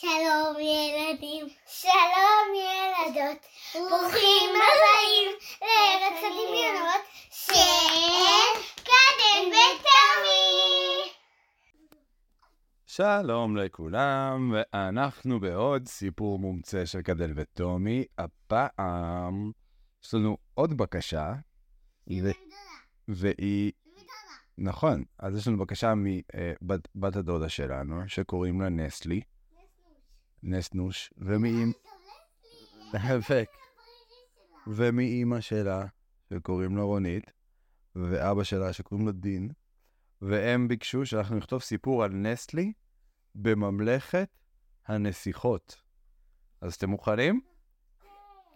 שלום ילדים, שלום ילדות, ברוכים הבאים לארץ הדמיונות של קדם ותמי. שלום לכולם, ואנחנו בעוד סיפור מומצא של קדל וטומי. הפעם יש לנו עוד בקשה, והיא... נכון, אז יש לנו בקשה מבת הדודה שלנו, שקוראים לה נסלי, ומאמ... יפה. ומאימא שלה, שקוראים לה רונית, ואבא שלה, שקוראים לו דין, והם ביקשו שאנחנו נכתוב סיפור על נסלי בממלכת הנסיכות. אז אתם מוכנים?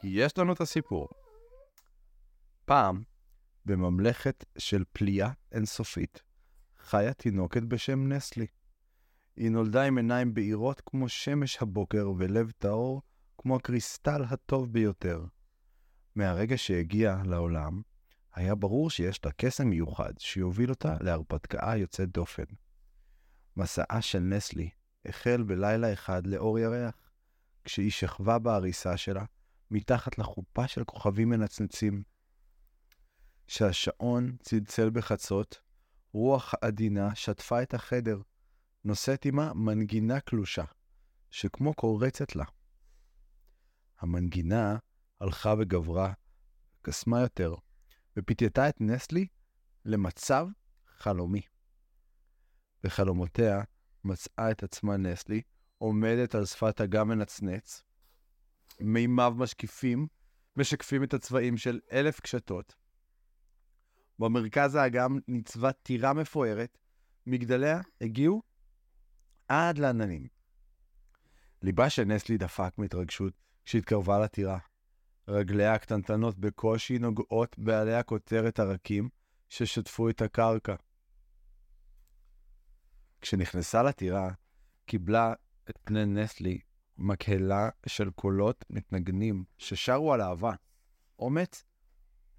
יש לנו את הסיפור. פעם, בממלכת של פליאה אינסופית, חיה תינוקת בשם נסלי. היא נולדה עם עיניים בהירות כמו שמש הבוקר ולב טהור כמו הקריסטל הטוב ביותר. מהרגע שהגיעה לעולם, היה ברור שיש לה קסם מיוחד שיוביל אותה להרפתקה יוצאת דופן. מסעה של נסלי החל בלילה אחד לאור ירח, כשהיא שכבה בעריסה שלה, מתחת לחופה של כוכבים מנצנצים. כשהשעון צלצל בחצות, רוח עדינה שטפה את החדר, נושאת עמה מנגינה קלושה, שכמו קורצת לה. המנגינה הלכה וגברה, קסמה יותר, ופיתתה את נסלי למצב חלומי. בחלומותיה מצאה את עצמה נסלי עומדת על שפת אגם מנצנץ, מימיו משקיפים, משקפים את הצבעים של אלף קשתות. במרכז האגם ניצבה טירה מפוארת, מגדליה הגיעו עד לעננים. ליבה של נסלי דפק מהתרגשות כשהתקרבה לטירה. רגליה הקטנטנות בקושי נוגעות בעלי הכותרת הרכים ששטפו את הקרקע. כשנכנסה לטירה, קיבלה את פני נסלי מקהלה של קולות מתנגנים ששרו על אהבה, אומץ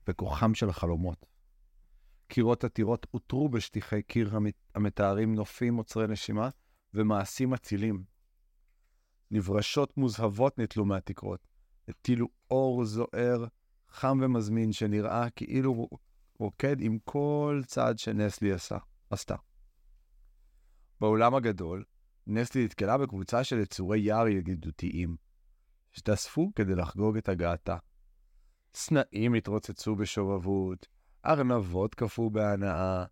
וכוחם של החלומות. קירות הטירות עוטרו בשטיחי קיר המתארים נופים עוצרי נשימה ומעשים אצילים. נברשות מוזהבות נתלו מהתקרות, הטילו אור זוהר, חם ומזמין, שנראה כאילו רוקד עם כל צעד שנסלי עשה, עשתה. באולם הגדול, נסלי נתקלה בקבוצה של יצורי יער ידידותיים, שתאספו כדי לחגוג את הגעתה. סנאים התרוצצו בשובבות, ארנבות קפאו בהנאה,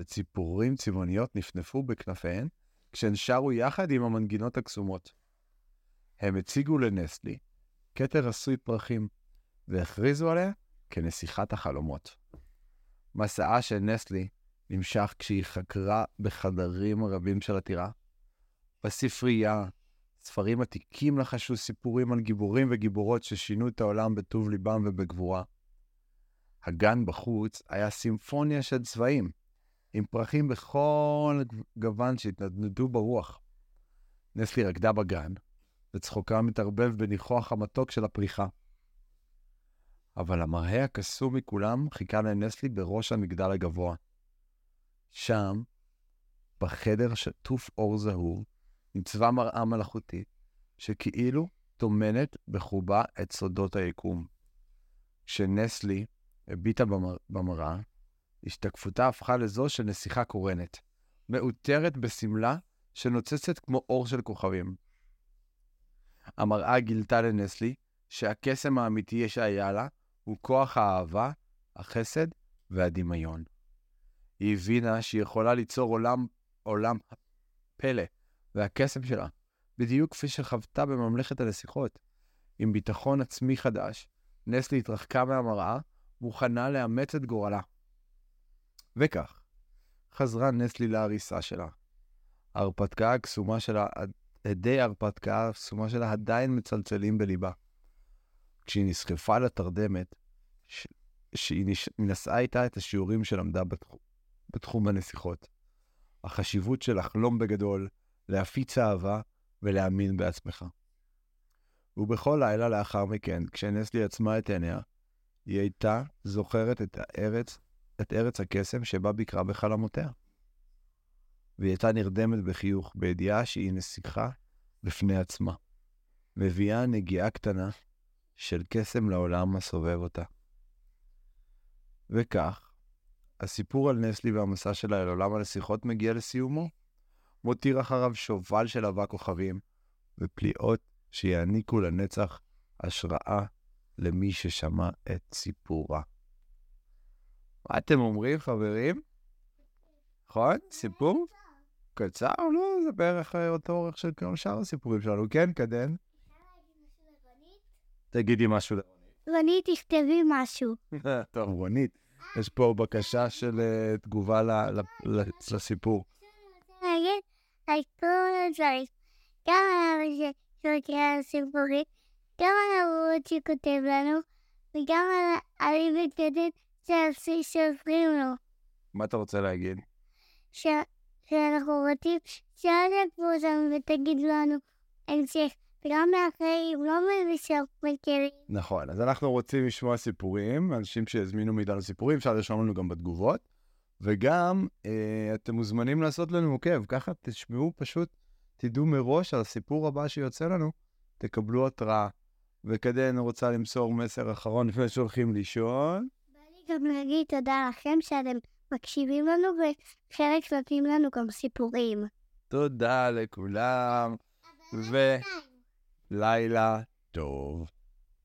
וציפורים צבעוניות נפנפו בכנפיהן, כשהן שרו יחד עם המנגינות הקסומות. הם הציגו לנסלי כתר עשוי פרחים, והכריזו עליה כנסיכת החלומות. מסעה של נסלי נמשך כשהיא חקרה בחדרים רבים של הטירה. בספרייה, ספרים עתיקים לחשו סיפורים על גיבורים וגיבורות ששינו את העולם בטוב ליבם ובגבורה. הגן בחוץ היה סימפוניה של צבעים, עם פרחים בכל גוון שהתנדנדו ברוח. נסלי רקדה בגן, וצחוקה מתערבב בניחוח המתוק של הפריחה. אבל המראה הקסום מכולם חיכה לנסלי בראש המגדל הגבוה. שם, בחדר שטוף אור זהוב, ניצבה מראה מלאכותית, שכאילו טומנת בחובה את סודות היקום. כשנסלי הביטה במר... במראה, השתקפותה הפכה לזו של נסיכה קורנת, מעוטרת בשמלה שנוצצת כמו אור של כוכבים. המראה גילתה לנסלי שהקסם האמיתי שהיה לה הוא כוח האהבה, החסד והדמיון. היא הבינה שהיא יכולה ליצור עולם, עולם פלא, והקסם שלה, בדיוק כפי שחוותה בממלכת הנסיכות. עם ביטחון עצמי חדש, נסלי התרחקה מהמראה, מוכנה לאמץ את גורלה. וכך, חזרה נסלי להריסה שלה. ההרפתקה הקסומה שלה, הדי ההרפתקה הקסומה שלה עדיין מצלצלים בליבה. כשהיא נסחפה לתרדמת, ש... שהיא נש... נשאה איתה את השיעורים שלמדה בתחום, בתחום הנסיכות. החשיבות של לחלום בגדול, להפיץ אהבה ולהאמין בעצמך. ובכל לילה לאחר מכן, כשנסלי עצמה את עיניה, היא הייתה זוכרת את הארץ את ארץ הקסם שבה ביקרה בחלומותיה. והיא הייתה נרדמת בחיוך, בידיעה שהיא נסיכה בפני עצמה, מביאה נגיעה קטנה של קסם לעולם הסובב אותה. וכך, הסיפור על נסלי והמסע שלה אל עולם הנסיכות מגיע לסיומו. מותיר אחריו שובל של אבק כוכבים ופליאות שיעניקו לנצח השראה למי ששמע את סיפורה. מה אתם אומרים, חברים? נכון? סיפור? קצר? לא, זה בערך אה, אותו אורך של כל שאר הסיפורים שלנו. כן, קדן? תגידי משהו. רונית, תכתבי משהו. טוב, רונית, יש פה בקשה של אה, תגובה לסיפור. להגיד על כל הדברים. גם על אבא שקורא על סיפורים, גם על העבודות שכותב לנו, וגם על עלי וקדן שעשי סופרים לו. מה אתה רוצה להגיד? ש... שאנחנו רוצים שאל תעקבו אותנו ותגיד לנו המשך, וגם מאחרים, לא מבשל מכירים. נכון, אז אנחנו רוצים לשמוע סיפורים, אנשים שהזמינו מאיתנו סיפורים, אפשר לרשום לנו גם בתגובות, וגם אה, אתם מוזמנים לעשות לנו עוקב, ככה תשמעו פשוט, תדעו מראש על הסיפור הבא שיוצא לנו, תקבלו התראה. וקדן רוצה למסור מסר אחרון לפני שהולכים לישון. גם להגיד תודה לכם שאתם מקשיבים לנו וחלק נותנים לנו גם סיפורים. תודה לכולם, ולילה טוב.